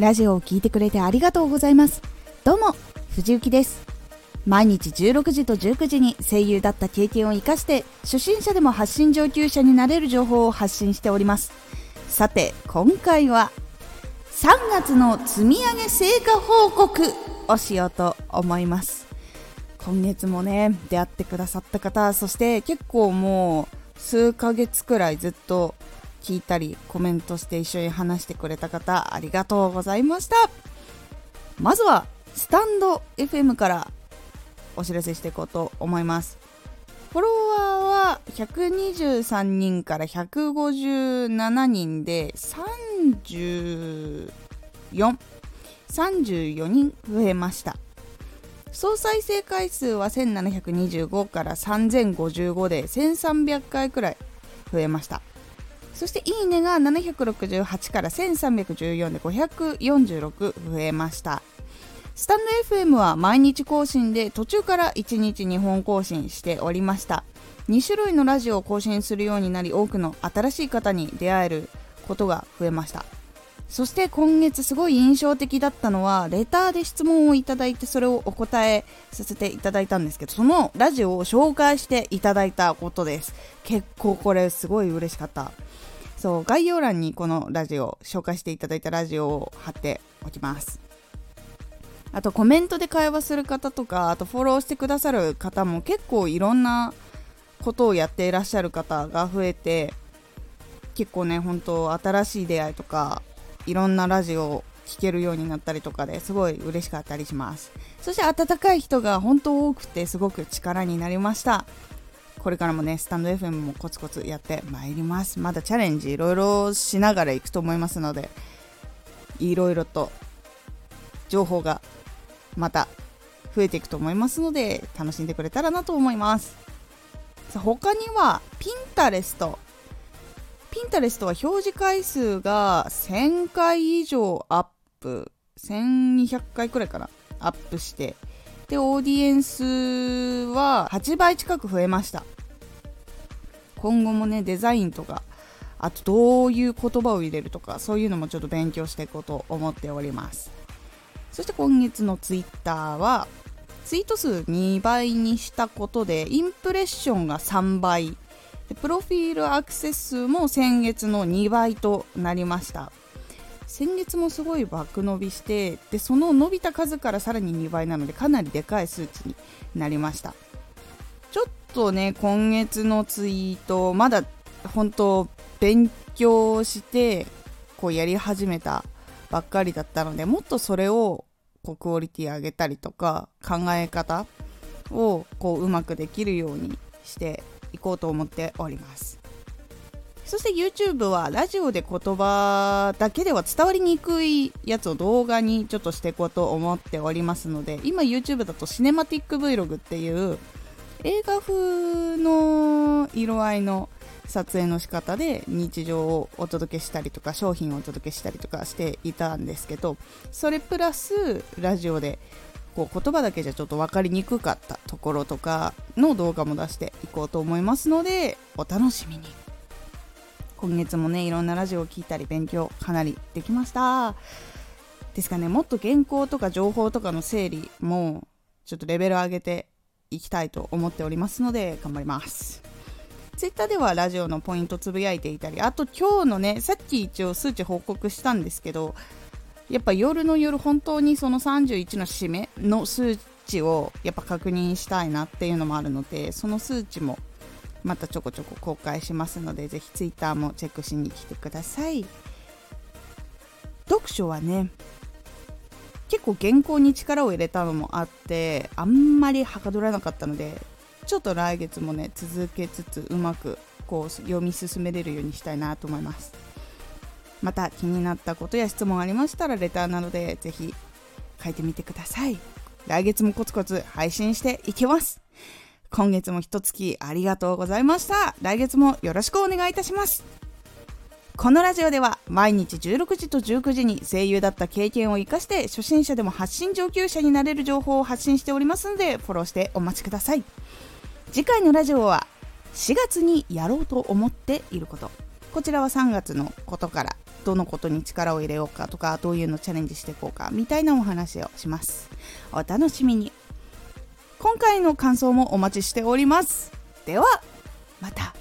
ラジオを聴いてくれてありがとうございます。どうも藤幸です。毎日16時と19時に声優だった経験を生かして初心者でも発信上級者になれる情報を発信しております。さて今回は3月の積み上げ成果報告をしようと思います。今月もね出会ってくださった方そして結構もう数ヶ月くらいずっと聞いたりコメントして一緒に話してくれた方ありがとうございました。まずはスタンド FM からお知らせしていこうと思います。フォロワーは123人から157人で34 34人増えました。総再生回数は1725から3055で1300回くらい増えました。そしていいねが768から1314で546増えました。スタンド FM は毎日更新で途中から1日2本更新しておりました。2種類のラジオを更新するようになり多くの新しい方に出会えることが増えました。そして今月すごい印象的だったのはレターで質問をいただいてそれをお答えさせていただいたんですけどそのラジオを紹介していただいたことです。結構これすごい嬉しかった。そう概要欄にこのラジオ紹介していただいたラジオを貼っておきます。あとコメントで会話する方とかあとフォローしてくださる方も結構いろんなことをやっていらっしゃる方が増えて結構ね本当新しい出会いとかいろんなラジオを聴けるようになったりとかですごい嬉しかったりします。そして温かい人が本当多くてすごく力になりました。これからもね、スタンド FM もコツコツやってまいります。まだチャレンジいろいろしながらいくと思いますので、いろいろと情報がまた増えていくと思いますので、楽しんでくれたらなと思います。さ他には、ピンタレスト。ピンタレストは表示回数が1000回以上アップ、1200回くらいかな、アップしてでオーディエンスは8倍近く増えました今後もねデザインとかあとどういう言葉を入れるとかそういうのもちょっと勉強していこうと思っております。そして今月のツイッターはツイート数2倍にしたことでインプレッションが3倍。でプロフィールアクセス数も先月の2倍となりました。先月もすごい爆伸びしてでその伸びた数からさらに2倍なのでかなりでかい数値になりました。ちょっとね今月のツイートまだ本当勉強してこうやり始めたばっかりだったのでもっとそれをこうクオリティ上げたりとか考え方をこううまくできるようにしていこうと思っております。そして YouTube はラジオで言葉だけでは伝わりにくいやつを動画にちょっとしていこうと思っておりますので今 YouTube だとシネマティック Vlog っていう映画風の色合いの撮影の仕方で日常をお届けしたりとか商品をお届けしたりとかしていたんですけどそれプラスラジオでこう言葉だけじゃちょっと分かりにくかったところとかの動画も出していこうと思いますのでお楽しみに。今月もねいろんなラジオを聴いたり勉強かなりできましたですかねもっと原稿とか情報とかの整理もちょっとレベル上げていきたいと思っておりますので頑張ります。ツイッターではラジオのポイントつぶやいていたりあと今日のねさっき一応数値報告したんですけどやっぱ夜の夜本当にその31の締めの数値をやっぱ確認したいなっていうのもあるのでその数値もまたちょこちょこ公開しますのでぜひ Twitter もチェックしに来てください。読書はね結構原稿に力を入れたのもあってあんまりはかどらなかったのでちょっと来月もね続けつつうまくこう読み進めれるようにしたいなと思いますまた気になったことや質問ありましたらレターなどでぜひ書いてみてください来月もコツコツ配信していきます今月も一月ありがとうございました。来月もよろしくお願いいたします。このラジオでは毎日16時と19時に声優だった経験を生かして初心者でも発信上級者になれる情報を発信しておりますのでフォローしてお待ちください。次回のラジオは4月にやろうと思っていること。こちらは3月のことからどのことに力を入れようかとかどういうのチャレンジしていこうかみたいなお話をしますお楽しみに今回の感想もお待ちしておりますではまた